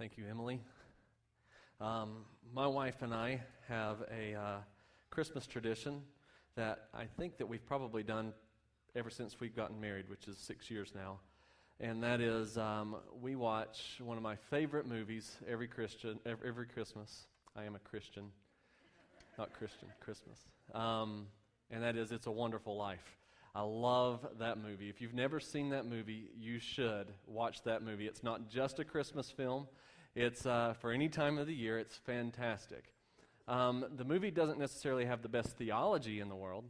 Thank you, Emily. Um, my wife and I have a uh, Christmas tradition that I think that we've probably done ever since we've gotten married, which is six years now. And that is, um, we watch one of my favorite movies every Christian every, Christmas. I am a Christian, not Christian, Christmas. Um, and that is, It's a Wonderful Life. I love that movie. If you've never seen that movie, you should watch that movie. It's not just a Christmas film, it's uh, for any time of the year, it's fantastic. Um, the movie doesn't necessarily have the best theology in the world,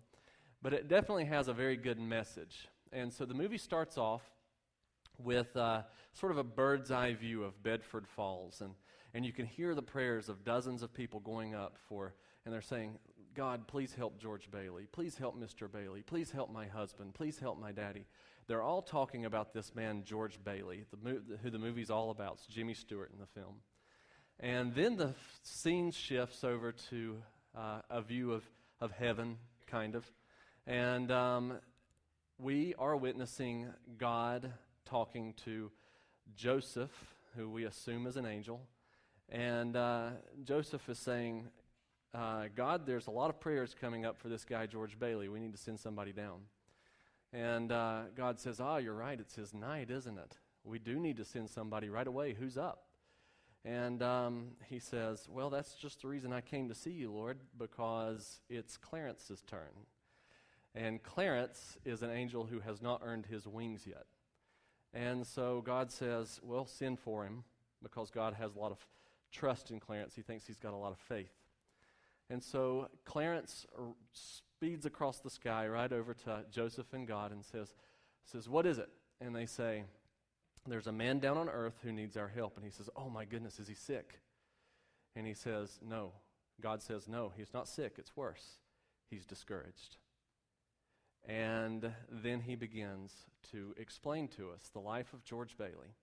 but it definitely has a very good message. And so the movie starts off with uh, sort of a bird's eye view of Bedford Falls. And, and you can hear the prayers of dozens of people going up for, and they're saying, God, please help George Bailey. Please help Mr. Bailey. Please help my husband. Please help my daddy. They're all talking about this man, George Bailey, the mo- who the movie's all about. It's Jimmy Stewart in the film. And then the f- scene shifts over to uh, a view of, of heaven, kind of. And um, we are witnessing God talking to Joseph, who we assume is an angel. And uh, Joseph is saying, uh, God, there's a lot of prayers coming up for this guy, George Bailey. We need to send somebody down. And uh, God says, Ah, you're right. It's his night, isn't it? We do need to send somebody right away. Who's up? And um, he says, Well, that's just the reason I came to see you, Lord, because it's Clarence's turn. And Clarence is an angel who has not earned his wings yet. And so God says, Well, send for him because God has a lot of trust in Clarence. He thinks he's got a lot of faith. And so Clarence speeds across the sky right over to Joseph and God and says, says, What is it? And they say, There's a man down on earth who needs our help. And he says, Oh my goodness, is he sick? And he says, No. God says, No, he's not sick. It's worse. He's discouraged. And then he begins to explain to us the life of George Bailey.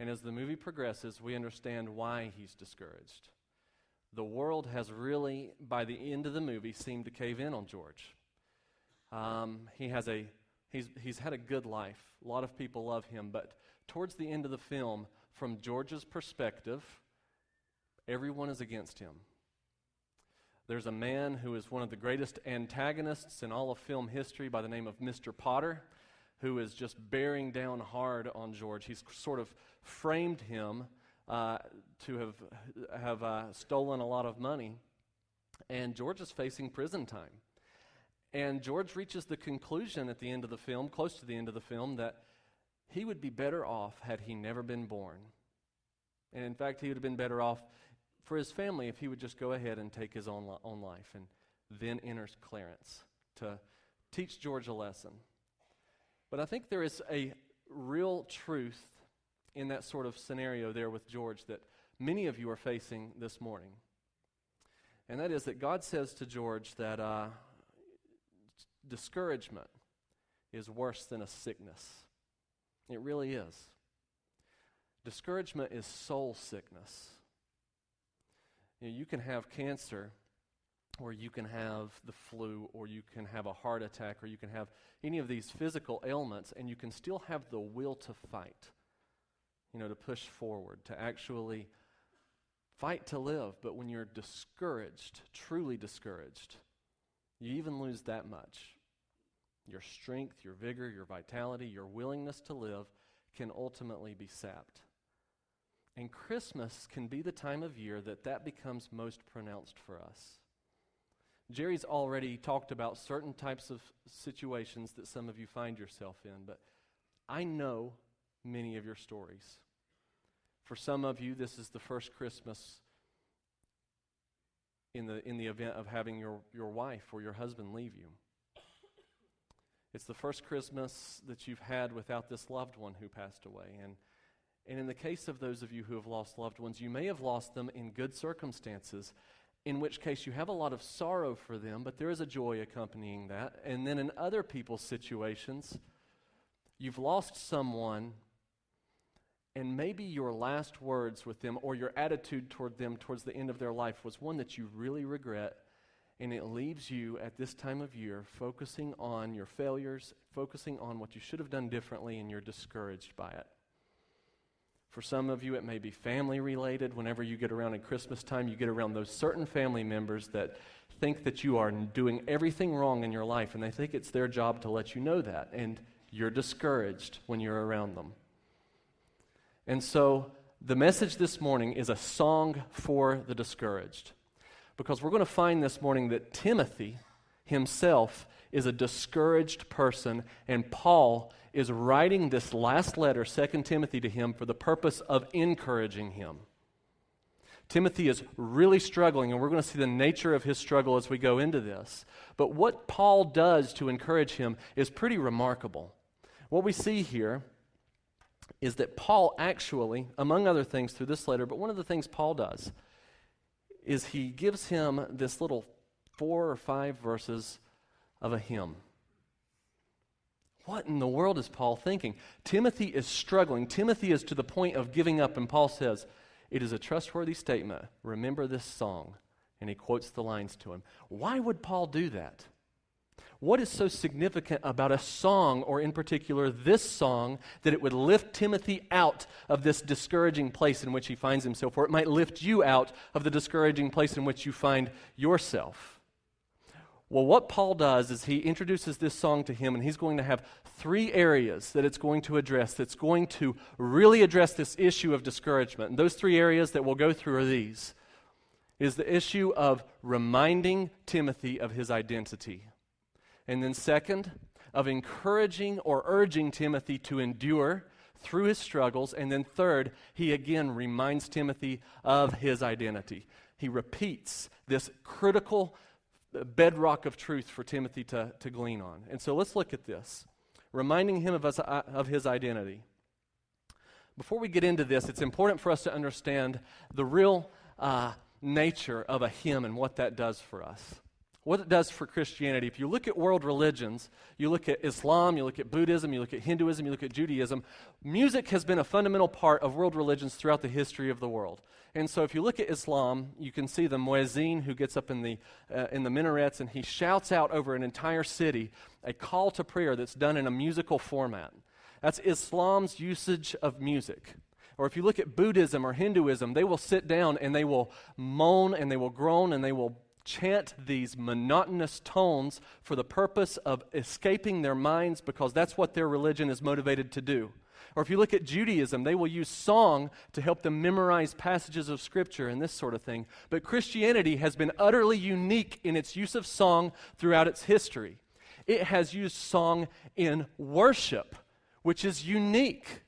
And as the movie progresses, we understand why he's discouraged the world has really, by the end of the movie, seemed to cave in on George. Um, he has a he's he's had a good life. A lot of people love him, but towards the end of the film, from George's perspective, everyone is against him. There's a man who is one of the greatest antagonists in all of film history by the name of Mr. Potter, who is just bearing down hard on George. He's sort of framed him uh, to have, have uh, stolen a lot of money. And George is facing prison time. And George reaches the conclusion at the end of the film, close to the end of the film, that he would be better off had he never been born. And in fact, he would have been better off for his family if he would just go ahead and take his own, own life. And then enters Clarence to teach George a lesson. But I think there is a real truth in that sort of scenario there with George that many of you are facing this morning. And that is that God says to George that uh, discouragement is worse than a sickness. It really is. Discouragement is soul sickness. You, know, you can have cancer, or you can have the flu, or you can have a heart attack, or you can have any of these physical ailments, and you can still have the will to fight you know, to push forward, to actually fight to live. But when you're discouraged, truly discouraged, you even lose that much. Your strength, your vigor, your vitality, your willingness to live can ultimately be sapped. And Christmas can be the time of year that that becomes most pronounced for us. Jerry's already talked about certain types of situations that some of you find yourself in, but I know many of your stories. For some of you, this is the first Christmas in the, in the event of having your, your wife or your husband leave you. It's the first Christmas that you've had without this loved one who passed away. And, and in the case of those of you who have lost loved ones, you may have lost them in good circumstances, in which case you have a lot of sorrow for them, but there is a joy accompanying that. And then in other people's situations, you've lost someone and maybe your last words with them or your attitude toward them towards the end of their life was one that you really regret. And it leaves you at this time of year focusing on your failures, focusing on what you should have done differently, and you're discouraged by it. For some of you, it may be family related. Whenever you get around in Christmas time, you get around those certain family members that think that you are doing everything wrong in your life, and they think it's their job to let you know that. And you're discouraged when you're around them. And so, the message this morning is a song for the discouraged. Because we're going to find this morning that Timothy himself is a discouraged person, and Paul is writing this last letter, 2 Timothy, to him for the purpose of encouraging him. Timothy is really struggling, and we're going to see the nature of his struggle as we go into this. But what Paul does to encourage him is pretty remarkable. What we see here is that Paul actually, among other things through this letter, but one of the things Paul does is he gives him this little four or five verses of a hymn. What in the world is Paul thinking? Timothy is struggling. Timothy is to the point of giving up, and Paul says, It is a trustworthy statement. Remember this song. And he quotes the lines to him. Why would Paul do that? What is so significant about a song, or in particular this song, that it would lift Timothy out of this discouraging place in which he finds himself, or it might lift you out of the discouraging place in which you find yourself? Well, what Paul does is he introduces this song to him, and he's going to have three areas that it's going to address that's going to really address this issue of discouragement. And those three areas that we'll go through are these is the issue of reminding Timothy of his identity. And then, second, of encouraging or urging Timothy to endure through his struggles. And then, third, he again reminds Timothy of his identity. He repeats this critical bedrock of truth for Timothy to, to glean on. And so let's look at this, reminding him of, us, uh, of his identity. Before we get into this, it's important for us to understand the real uh, nature of a hymn and what that does for us. What it does for Christianity. If you look at world religions, you look at Islam, you look at Buddhism, you look at Hinduism, you look at Judaism, music has been a fundamental part of world religions throughout the history of the world. And so if you look at Islam, you can see the muezzin who gets up in the, uh, in the minarets and he shouts out over an entire city a call to prayer that's done in a musical format. That's Islam's usage of music. Or if you look at Buddhism or Hinduism, they will sit down and they will moan and they will groan and they will chant these monotonous tones for the purpose of escaping their minds because that's what their religion is motivated to do. Or if you look at Judaism, they will use song to help them memorize passages of Scripture and this sort of thing. But Christianity has been utterly unique in its use of song throughout its history. It has used song in worship, which is unique.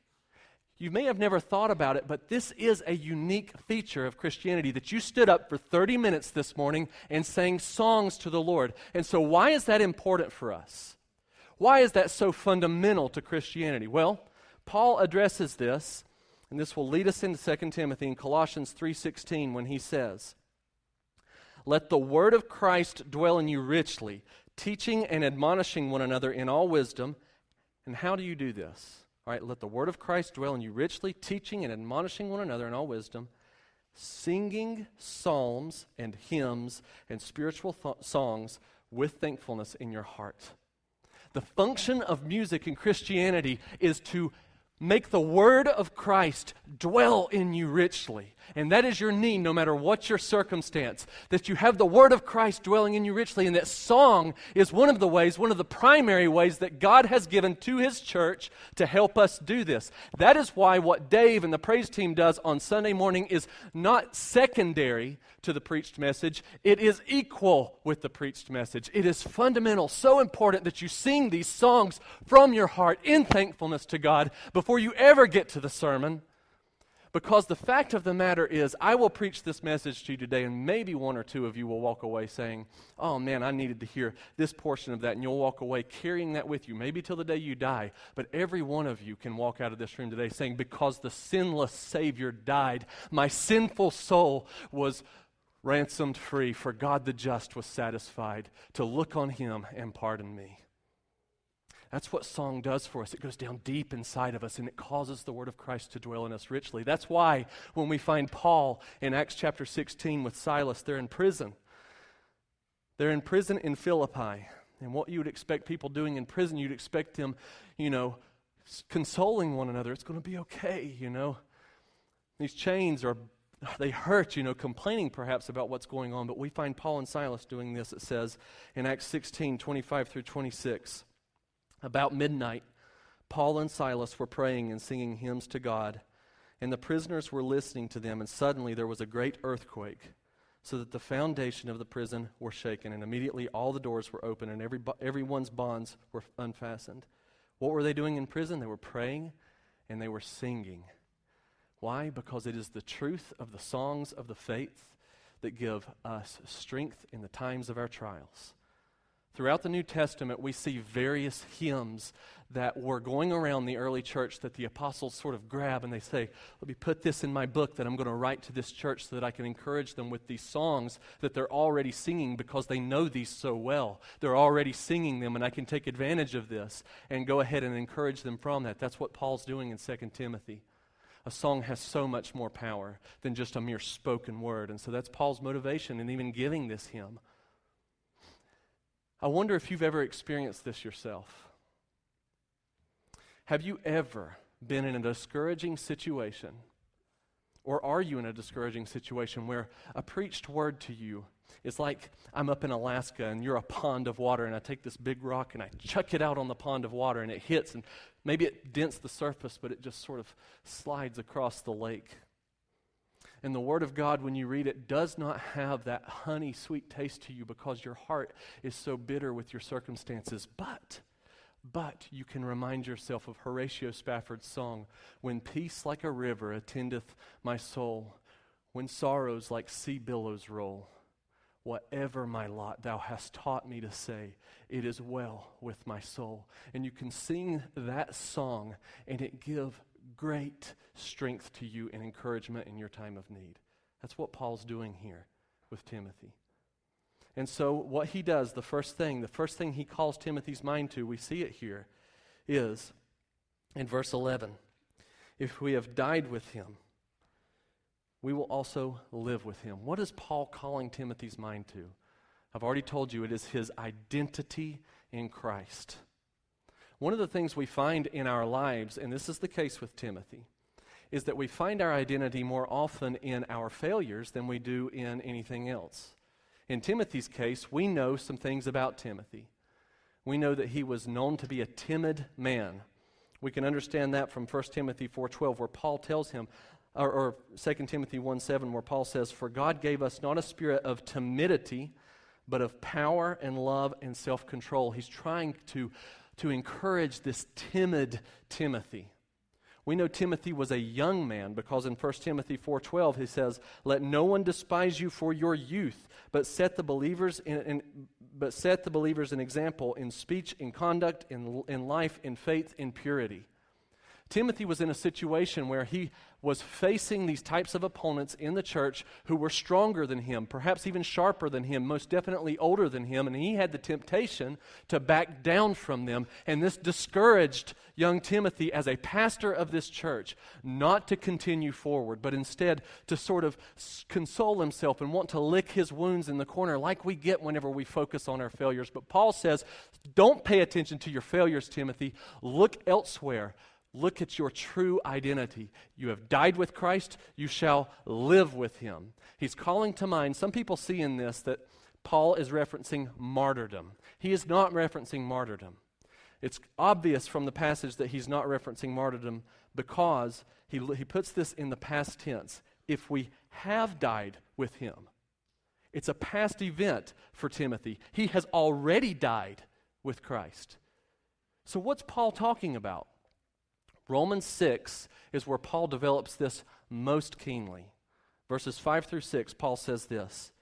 You may have never thought about it, but this is a unique feature of Christianity that you stood up for 30 minutes this morning and sang songs to the Lord. And so, why is that important for us? Why is that so fundamental to Christianity? Well, Paul addresses this, and this will lead us into 2 Timothy in Colossians 3:16 when he says, "Let the word of Christ dwell in you richly, teaching and admonishing one another in all wisdom." And how do you do this? All right, let the word of Christ dwell in you richly, teaching and admonishing one another in all wisdom, singing psalms and hymns and spiritual th- songs with thankfulness in your heart. The function of music in Christianity is to Make the word of Christ dwell in you richly. And that is your need, no matter what your circumstance. That you have the word of Christ dwelling in you richly. And that song is one of the ways, one of the primary ways that God has given to his church to help us do this. That is why what Dave and the praise team does on Sunday morning is not secondary to the preached message, it is equal with the preached message. It is fundamental, so important that you sing these songs from your heart in thankfulness to God before you ever get to the sermon. Because the fact of the matter is, I will preach this message to you today, and maybe one or two of you will walk away saying, Oh man, I needed to hear this portion of that. And you'll walk away carrying that with you, maybe till the day you die. But every one of you can walk out of this room today saying, Because the sinless Savior died, my sinful soul was ransomed free, for God the just was satisfied to look on him and pardon me. That's what song does for us. It goes down deep inside of us and it causes the word of Christ to dwell in us richly. That's why when we find Paul in Acts chapter 16 with Silas, they're in prison. They're in prison in Philippi. And what you would expect people doing in prison, you'd expect them, you know, consoling one another. It's going to be okay, you know. These chains are, they hurt, you know, complaining perhaps about what's going on. But we find Paul and Silas doing this, it says in Acts 16 25 through 26. About midnight, Paul and Silas were praying and singing hymns to God, and the prisoners were listening to them, and suddenly there was a great earthquake, so that the foundation of the prison were shaken, and immediately all the doors were open, and every, everyone's bonds were unfastened. What were they doing in prison? They were praying and they were singing. Why? Because it is the truth of the songs of the faith that give us strength in the times of our trials. Throughout the New Testament, we see various hymns that were going around the early church that the apostles sort of grab and they say, Let me put this in my book that I'm going to write to this church so that I can encourage them with these songs that they're already singing because they know these so well. They're already singing them, and I can take advantage of this and go ahead and encourage them from that. That's what Paul's doing in 2 Timothy. A song has so much more power than just a mere spoken word. And so that's Paul's motivation in even giving this hymn. I wonder if you've ever experienced this yourself. Have you ever been in a discouraging situation, or are you in a discouraging situation where a preached word to you is like I'm up in Alaska and you're a pond of water, and I take this big rock and I chuck it out on the pond of water, and it hits, and maybe it dents the surface, but it just sort of slides across the lake. And the Word of God, when you read it, does not have that honey sweet taste to you because your heart is so bitter with your circumstances. But, but you can remind yourself of Horatio Spafford's song, When peace like a river attendeth my soul, when sorrows like sea billows roll. Whatever my lot, thou hast taught me to say, it is well with my soul. And you can sing that song and it give great strength to you and encouragement in your time of need. That's what Paul's doing here with Timothy. And so, what he does, the first thing, the first thing he calls Timothy's mind to, we see it here, is in verse 11 if we have died with him, we will also live with him. What is Paul calling Timothy's mind to? I've already told you it is his identity in Christ. One of the things we find in our lives, and this is the case with Timothy, is that we find our identity more often in our failures than we do in anything else. In Timothy's case, we know some things about Timothy. We know that he was known to be a timid man. We can understand that from 1 Timothy 4:12 where Paul tells him or, or 2 Timothy 1:7 where Paul says for God gave us not a spirit of timidity but of power and love and self-control. He's trying to to encourage this timid Timothy. We know Timothy was a young man because in 1 Timothy 4:12 he says, "Let no one despise you for your youth, but set the believers in, in, but set the believers an example in speech, in conduct, in, in life, in faith, in purity." Timothy was in a situation where he was facing these types of opponents in the church who were stronger than him, perhaps even sharper than him, most definitely older than him, and he had the temptation to back down from them. And this discouraged young Timothy as a pastor of this church not to continue forward, but instead to sort of console himself and want to lick his wounds in the corner, like we get whenever we focus on our failures. But Paul says, Don't pay attention to your failures, Timothy. Look elsewhere. Look at your true identity. You have died with Christ, you shall live with him. He's calling to mind, some people see in this that Paul is referencing martyrdom. He is not referencing martyrdom. It's obvious from the passage that he's not referencing martyrdom because he, he puts this in the past tense. If we have died with him, it's a past event for Timothy. He has already died with Christ. So, what's Paul talking about? Romans 6 is where Paul develops this most keenly. Verses 5 through 6, Paul says this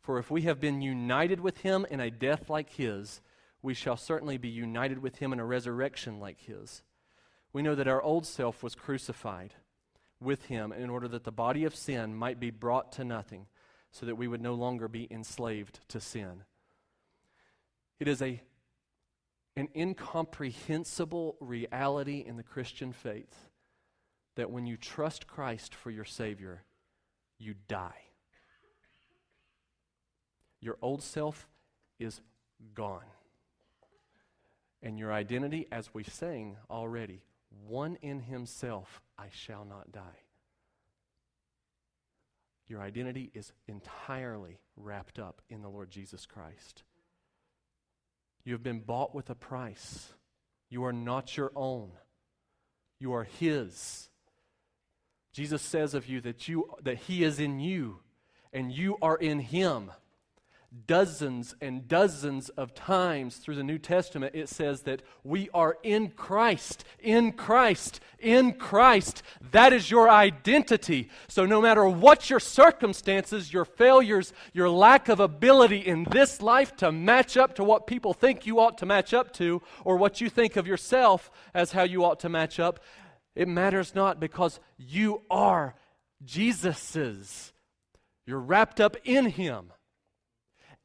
For if we have been united with him in a death like his, we shall certainly be united with him in a resurrection like his. We know that our old self was crucified with him in order that the body of sin might be brought to nothing, so that we would no longer be enslaved to sin. It is a an incomprehensible reality in the Christian faith that when you trust Christ for your Savior, you die. Your old self is gone. And your identity, as we sang already, one in himself, I shall not die. Your identity is entirely wrapped up in the Lord Jesus Christ. You have been bought with a price. You are not your own. You are His. Jesus says of you that, you, that He is in you and you are in Him dozens and dozens of times through the New Testament, it says that we are in Christ, in Christ, in Christ. That is your identity. So, no matter what your circumstances, your failures, your lack of ability in this life to match up to what people think you ought to match up to, or what you think of yourself as how you ought to match up, it matters not because you are Jesus's. You're wrapped up in Him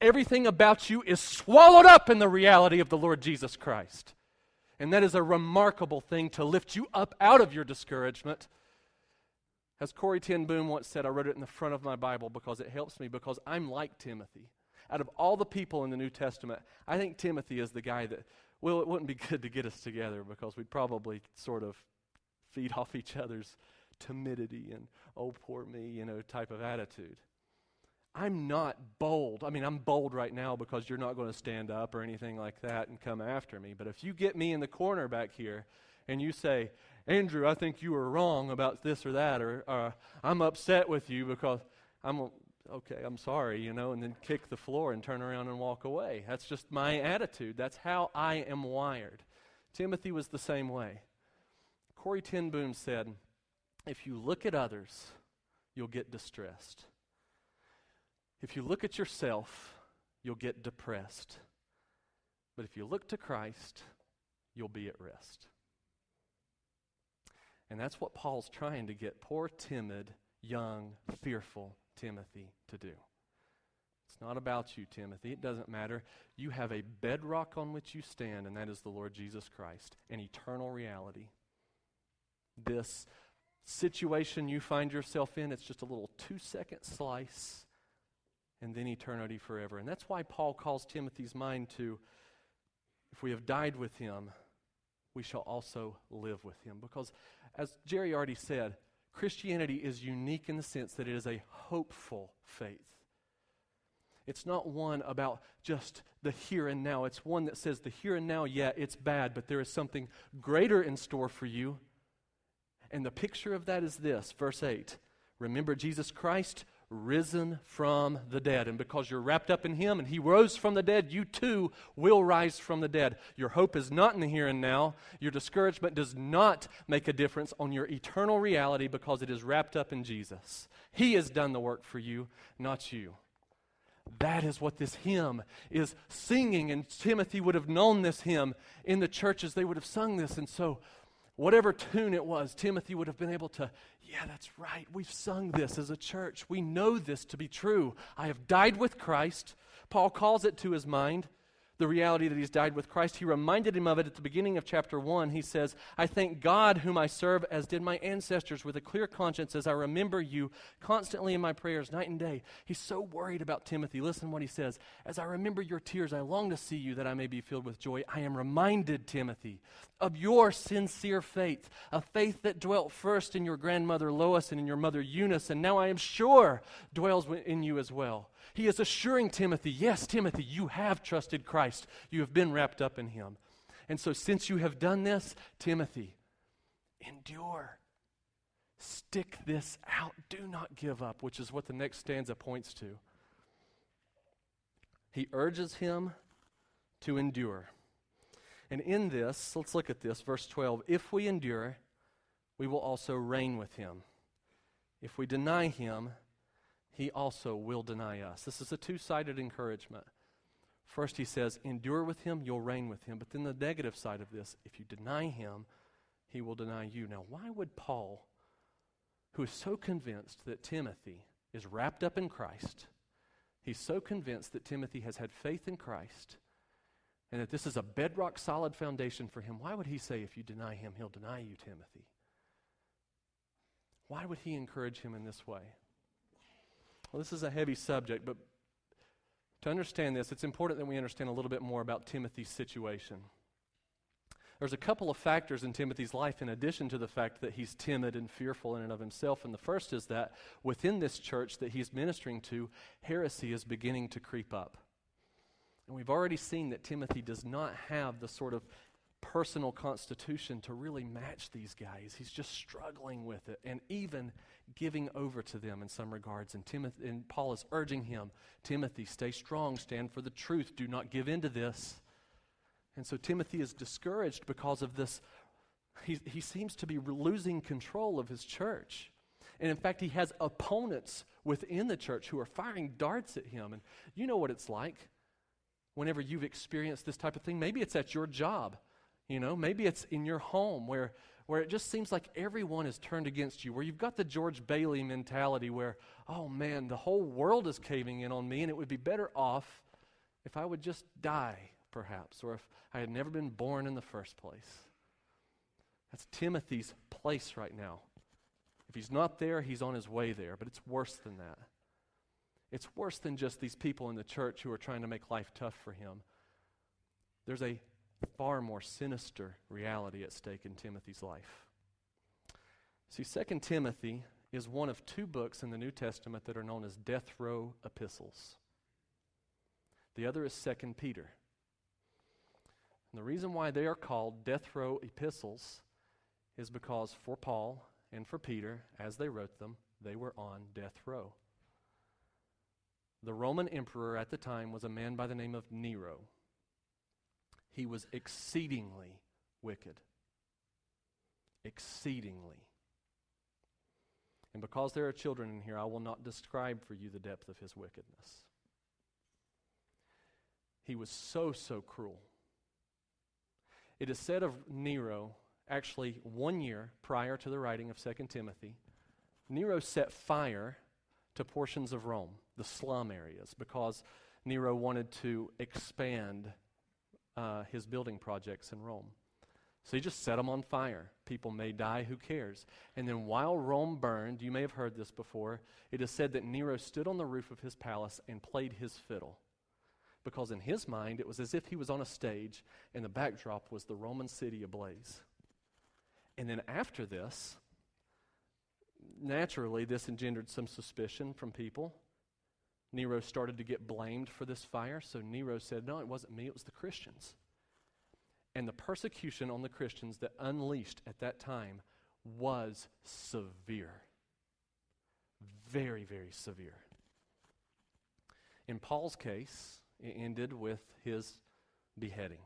everything about you is swallowed up in the reality of the Lord Jesus Christ. And that is a remarkable thing to lift you up out of your discouragement. As Corrie ten Boom once said, I wrote it in the front of my Bible because it helps me because I'm like Timothy. Out of all the people in the New Testament, I think Timothy is the guy that, well, it wouldn't be good to get us together because we'd probably sort of feed off each other's timidity and, oh, poor me, you know, type of attitude. I'm not bold. I mean, I'm bold right now because you're not going to stand up or anything like that and come after me. But if you get me in the corner back here and you say, Andrew, I think you were wrong about this or that, or, or I'm upset with you because I'm, okay, I'm sorry, you know, and then kick the floor and turn around and walk away. That's just my attitude. That's how I am wired. Timothy was the same way. Corrie ten Boom said, if you look at others, you'll get distressed. If you look at yourself, you'll get depressed. But if you look to Christ, you'll be at rest. And that's what Paul's trying to get poor, timid, young, fearful Timothy to do. It's not about you, Timothy. It doesn't matter. You have a bedrock on which you stand, and that is the Lord Jesus Christ, an eternal reality. This situation you find yourself in, it's just a little two second slice and then eternity forever. And that's why Paul calls Timothy's mind to if we have died with him, we shall also live with him. Because, as Jerry already said, Christianity is unique in the sense that it is a hopeful faith. It's not one about just the here and now. It's one that says the here and now, yeah, it's bad, but there is something greater in store for you. And the picture of that is this verse 8 Remember Jesus Christ risen from the dead. And because you're wrapped up in Him and He rose from the dead, you too will rise from the dead. Your hope is not in the here and now. Your discouragement does not make a difference on your eternal reality because it is wrapped up in Jesus. He has done the work for you, not you. That is what this hymn is singing. And Timothy would have known this hymn in the churches. They would have sung this. And so whatever tune it was, Timothy would have been able to, yeah, that's right. We've sung this as a church. We know this to be true. I have died with Christ. Paul calls it to his mind the reality that he's died with Christ. He reminded him of it at the beginning of chapter 1. He says, I thank God whom I serve, as did my ancestors, with a clear conscience, as I remember you constantly in my prayers, night and day. He's so worried about Timothy. Listen what he says. As I remember your tears, I long to see you that I may be filled with joy. I am reminded, Timothy, of your sincere faith, a faith that dwelt first in your grandmother Lois and in your mother Eunice, and now I am sure dwells in you as well. He is assuring Timothy, yes, Timothy, you have trusted Christ. You have been wrapped up in him. And so, since you have done this, Timothy, endure. Stick this out. Do not give up, which is what the next stanza points to. He urges him to endure. And in this, let's look at this, verse 12. If we endure, we will also reign with him. If we deny him, he also will deny us. This is a two sided encouragement. First, he says, endure with him, you'll reign with him. But then the negative side of this, if you deny him, he will deny you. Now, why would Paul, who is so convinced that Timothy is wrapped up in Christ, he's so convinced that Timothy has had faith in Christ, and that this is a bedrock solid foundation for him, why would he say, if you deny him, he'll deny you, Timothy? Why would he encourage him in this way? Well, this is a heavy subject, but to understand this, it's important that we understand a little bit more about Timothy's situation. there's a couple of factors in Timothy's life in addition to the fact that he's timid and fearful in and of himself. And the first is that within this church that he's ministering to, heresy is beginning to creep up. And we've already seen that Timothy does not have the sort of personal constitution to really match these guys. He's just struggling with it and even giving over to them in some regards. And, Timothy, and Paul is urging him Timothy, stay strong, stand for the truth, do not give in to this. And so Timothy is discouraged because of this. He, he seems to be losing control of his church. And in fact, he has opponents within the church who are firing darts at him. And you know what it's like whenever you've experienced this type of thing. Maybe it's at your job, you know, maybe it's in your home where, where it just seems like everyone is turned against you, where you've got the George Bailey mentality where, oh man, the whole world is caving in on me, and it would be better off if I would just die, perhaps, or if I had never been born in the first place. That's Timothy's place right now. If he's not there, he's on his way there, but it's worse than that. It's worse than just these people in the church who are trying to make life tough for him. There's a far more sinister reality at stake in Timothy's life. See, 2 Timothy is one of two books in the New Testament that are known as death row epistles. The other is 2 Peter. And the reason why they are called death row epistles is because for Paul and for Peter, as they wrote them, they were on death row. The Roman emperor at the time was a man by the name of Nero he was exceedingly wicked. Exceedingly. And because there are children in here, I will not describe for you the depth of his wickedness. He was so, so cruel. It is said of Nero, actually, one year prior to the writing of 2 Timothy, Nero set fire to portions of Rome, the slum areas, because Nero wanted to expand uh, his building projects in Rome. So he just set them on fire. People may die, who cares? And then while Rome burned, you may have heard this before, it is said that Nero stood on the roof of his palace and played his fiddle. Because in his mind, it was as if he was on a stage and the backdrop was the Roman city ablaze. And then after this, naturally, this engendered some suspicion from people. Nero started to get blamed for this fire, so Nero said, No, it wasn't me, it was the Christians. And the persecution on the Christians that unleashed at that time was severe. Very, very severe. In Paul's case, it ended with his beheading.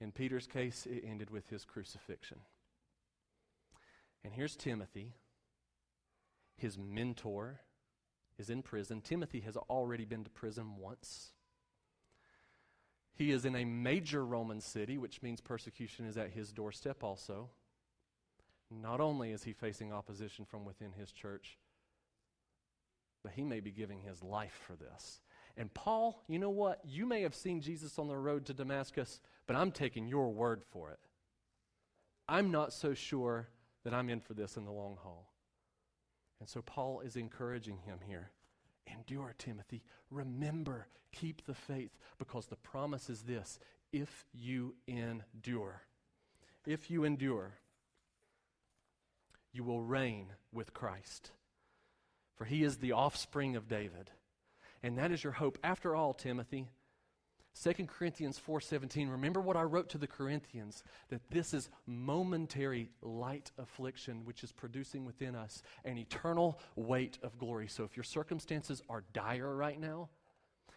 In Peter's case, it ended with his crucifixion. And here's Timothy, his mentor, is in prison. Timothy has already been to prison once. He is in a major Roman city, which means persecution is at his doorstep also. Not only is he facing opposition from within his church, but he may be giving his life for this. And Paul, you know what? You may have seen Jesus on the road to Damascus, but I'm taking your word for it. I'm not so sure that I'm in for this in the long haul. And so Paul is encouraging him here. Endure, Timothy. Remember, keep the faith, because the promise is this if you endure, if you endure, you will reign with Christ. For he is the offspring of David. And that is your hope. After all, Timothy, 2 Corinthians 4:17 Remember what I wrote to the Corinthians that this is momentary light affliction which is producing within us an eternal weight of glory. So if your circumstances are dire right now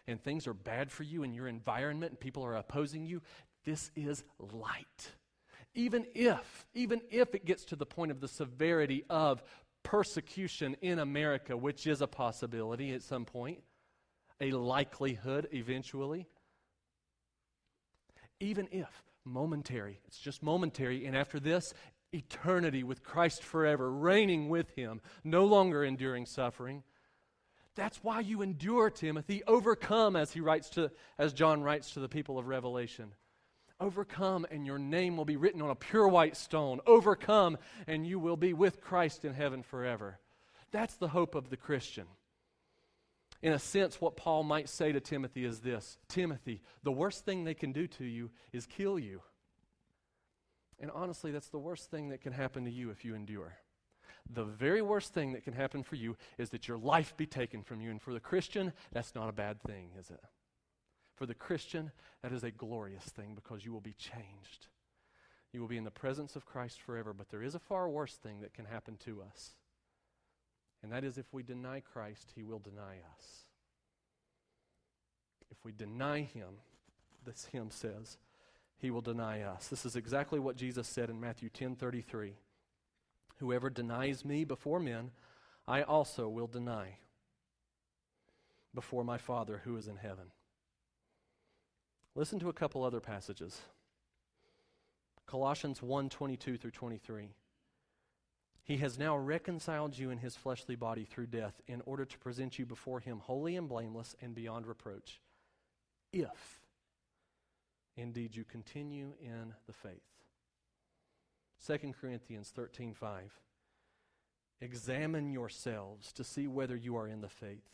and things are bad for you in your environment and people are opposing you, this is light. Even if even if it gets to the point of the severity of persecution in America, which is a possibility at some point, a likelihood eventually, even if momentary, it's just momentary, and after this, eternity with Christ forever, reigning with Him, no longer enduring suffering. That's why you endure, Timothy. Overcome, as he writes to, as John writes to the people of Revelation. Overcome, and your name will be written on a pure white stone. Overcome, and you will be with Christ in heaven forever. That's the hope of the Christian. In a sense, what Paul might say to Timothy is this Timothy, the worst thing they can do to you is kill you. And honestly, that's the worst thing that can happen to you if you endure. The very worst thing that can happen for you is that your life be taken from you. And for the Christian, that's not a bad thing, is it? For the Christian, that is a glorious thing because you will be changed. You will be in the presence of Christ forever. But there is a far worse thing that can happen to us. And that is if we deny Christ, he will deny us. If we deny him, this hymn says, he will deny us. This is exactly what Jesus said in Matthew 10:33. Whoever denies me before men, I also will deny before my Father who is in heaven. Listen to a couple other passages. Colossians 1:22 through 23. He has now reconciled you in his fleshly body through death in order to present you before him holy and blameless and beyond reproach. If indeed you continue in the faith. 2 Corinthians 13:5 Examine yourselves to see whether you are in the faith.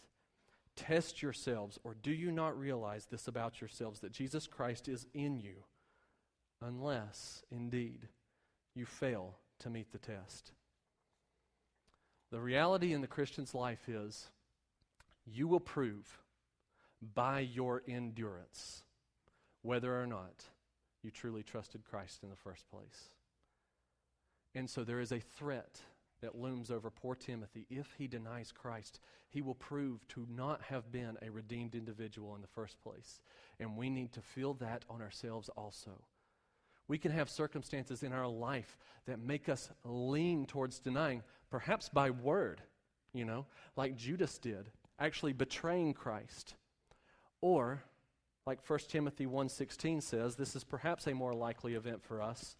Test yourselves or do you not realize this about yourselves that Jesus Christ is in you unless indeed you fail to meet the test. The reality in the Christian's life is you will prove by your endurance whether or not you truly trusted Christ in the first place. And so there is a threat that looms over poor Timothy. If he denies Christ, he will prove to not have been a redeemed individual in the first place. And we need to feel that on ourselves also. We can have circumstances in our life that make us lean towards denying, perhaps by word, you know, like Judas did, actually betraying Christ. Or like 1 Timothy 1:16 says, this is perhaps a more likely event for us.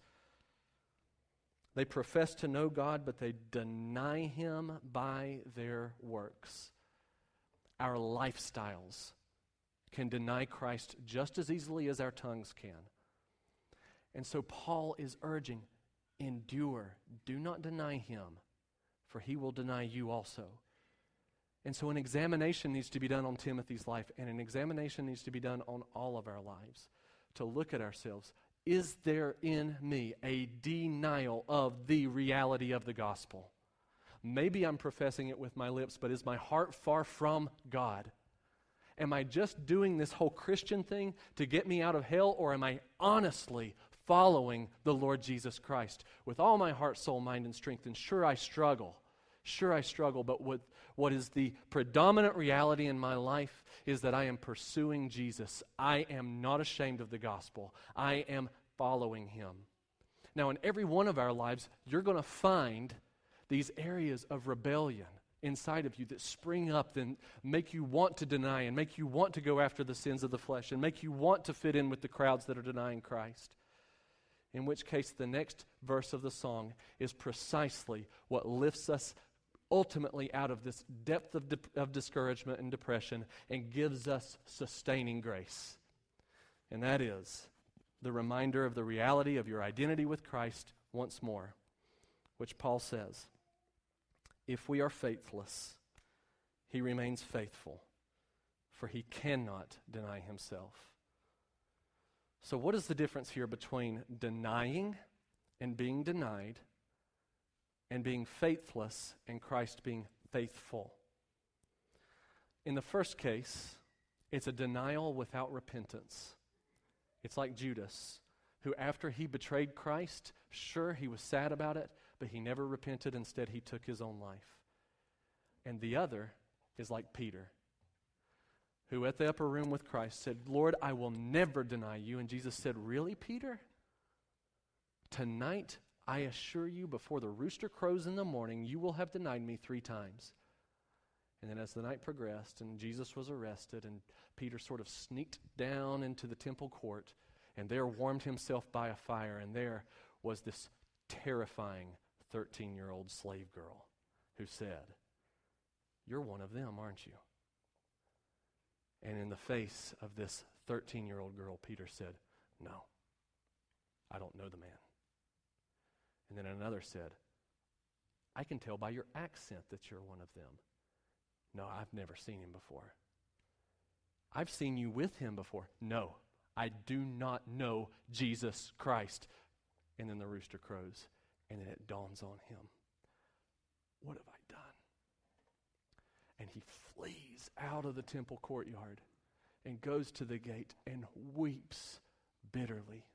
They profess to know God, but they deny him by their works. Our lifestyles can deny Christ just as easily as our tongues can. And so Paul is urging endure, do not deny him, for he will deny you also. And so an examination needs to be done on Timothy's life, and an examination needs to be done on all of our lives to look at ourselves. Is there in me a denial of the reality of the gospel? Maybe I'm professing it with my lips, but is my heart far from God? Am I just doing this whole Christian thing to get me out of hell, or am I honestly following the Lord Jesus Christ with all my heart, soul, mind, and strength? And sure, I struggle. Sure, I struggle, but what, what is the predominant reality in my life is that I am pursuing Jesus. I am not ashamed of the gospel. I am following him. Now, in every one of our lives, you're going to find these areas of rebellion inside of you that spring up and make you want to deny and make you want to go after the sins of the flesh and make you want to fit in with the crowds that are denying Christ. In which case, the next verse of the song is precisely what lifts us ultimately out of this depth of, de- of discouragement and depression and gives us sustaining grace. And that is the reminder of the reality of your identity with Christ once more, which Paul says if we are faithless, he remains faithful, for he cannot deny himself. So, what is the difference here between denying and being denied? and being faithless and Christ being faithful. In the first case, it's a denial without repentance. It's like Judas, who, after he betrayed Christ, sure, he was sad about it, but he never repented. Instead, he took his own life. And the other is like Peter, who at the upper room with Christ said, Lord, I will never deny you. And Jesus said, Really, Peter? Tonight I assure you, before the rooster crows in the morning, you will have denied me three times. And then, as the night progressed and Jesus was arrested, and Peter sort of sneaked down into the temple court, and there warmed himself by a fire, and there was this terrifying 13 year old slave girl who said, You're one of them, aren't you? And in the face of this 13 year old girl, Peter said, No, I don't know the man. And then another said, I can tell by your accent that you're one of them. No, I've never seen him before. I've seen you with him before. No, I do not know Jesus Christ. And then the rooster crows, and then it dawns on him What have? And he flees out of the temple courtyard and goes to the gate and weeps bitterly.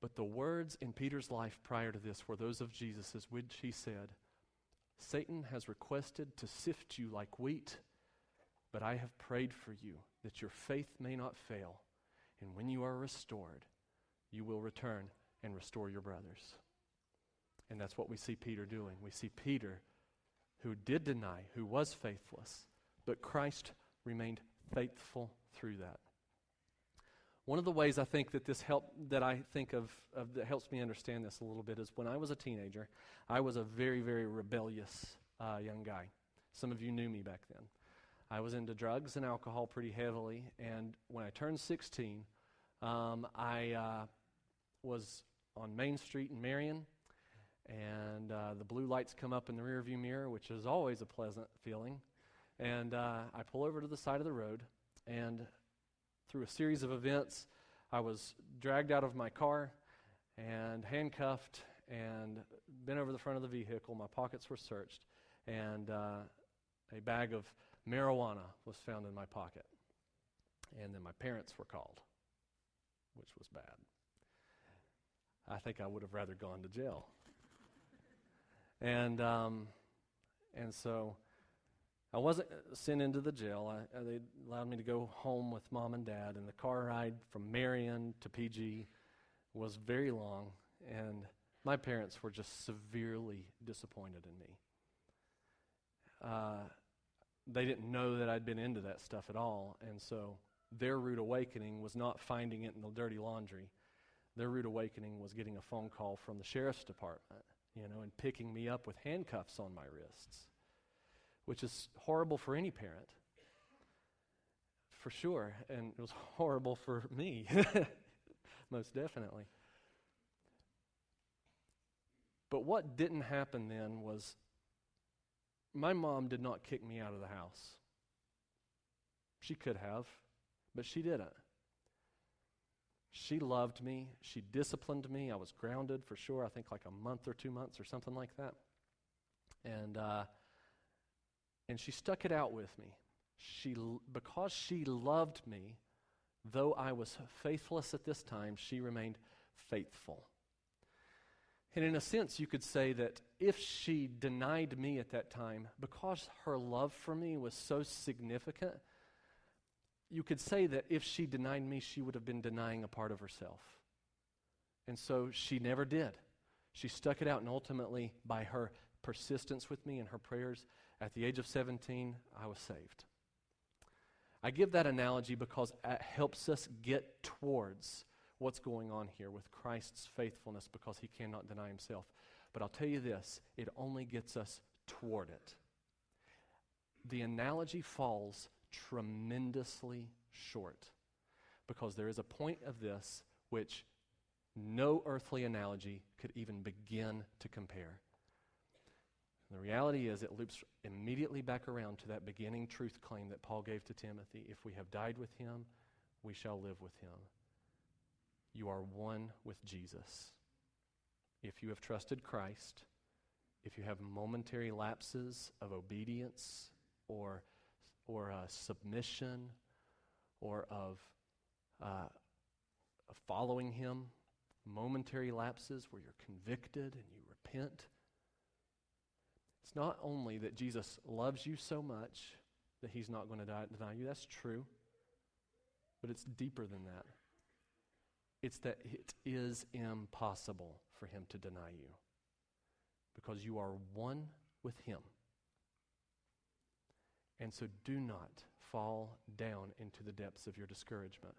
But the words in Peter's life prior to this were those of Jesus, which he said, Satan has requested to sift you like wheat, but I have prayed for you that your faith may not fail. And when you are restored, you will return and restore your brothers. And that's what we see Peter doing. We see Peter, who did deny, who was faithless, but Christ remained faithful through that. One of the ways I think that this help that I think of, of that helps me understand this a little bit is when I was a teenager, I was a very very rebellious uh, young guy. Some of you knew me back then. I was into drugs and alcohol pretty heavily, and when I turned 16, um, I uh, was on Main Street in Marion, and uh, the blue lights come up in the rearview mirror, which is always a pleasant feeling. And uh, I pull over to the side of the road, and through a series of events, I was dragged out of my car and handcuffed and bent over the front of the vehicle. My pockets were searched, and uh, a bag of marijuana was found in my pocket. And then my parents were called, which was bad. I think I would have rather gone to jail. And um, and so I wasn't sent into the jail. I, uh, they allowed me to go home with mom and dad, and the car ride from Marion to PG was very long, and my parents were just severely disappointed in me. Uh, they didn't know that I'd been into that stuff at all, and so their rude awakening was not finding it in the dirty laundry. Their rude awakening was getting a phone call from the sheriff's department, you know, and picking me up with handcuffs on my wrists which is horrible for any parent, for sure. And it was horrible for me, most definitely. But what didn't happen then was my mom did not kick me out of the house. She could have, but she didn't. She loved me. She disciplined me. I was grounded for sure, I think like a month or two months or something like that. And, uh, and she stuck it out with me. She, because she loved me, though I was faithless at this time, she remained faithful. And in a sense, you could say that if she denied me at that time, because her love for me was so significant, you could say that if she denied me, she would have been denying a part of herself. And so she never did. She stuck it out, and ultimately, by her persistence with me and her prayers, at the age of 17, I was saved. I give that analogy because it helps us get towards what's going on here with Christ's faithfulness because he cannot deny himself. But I'll tell you this it only gets us toward it. The analogy falls tremendously short because there is a point of this which no earthly analogy could even begin to compare. The reality is, it loops immediately back around to that beginning truth claim that Paul gave to Timothy. If we have died with him, we shall live with him. You are one with Jesus. If you have trusted Christ, if you have momentary lapses of obedience or, or uh, submission or of, uh, following him, momentary lapses where you're convicted and you repent, it's not only that Jesus loves you so much that he's not going to deny you, that's true, but it's deeper than that. It's that it is impossible for him to deny you because you are one with him. And so do not fall down into the depths of your discouragement.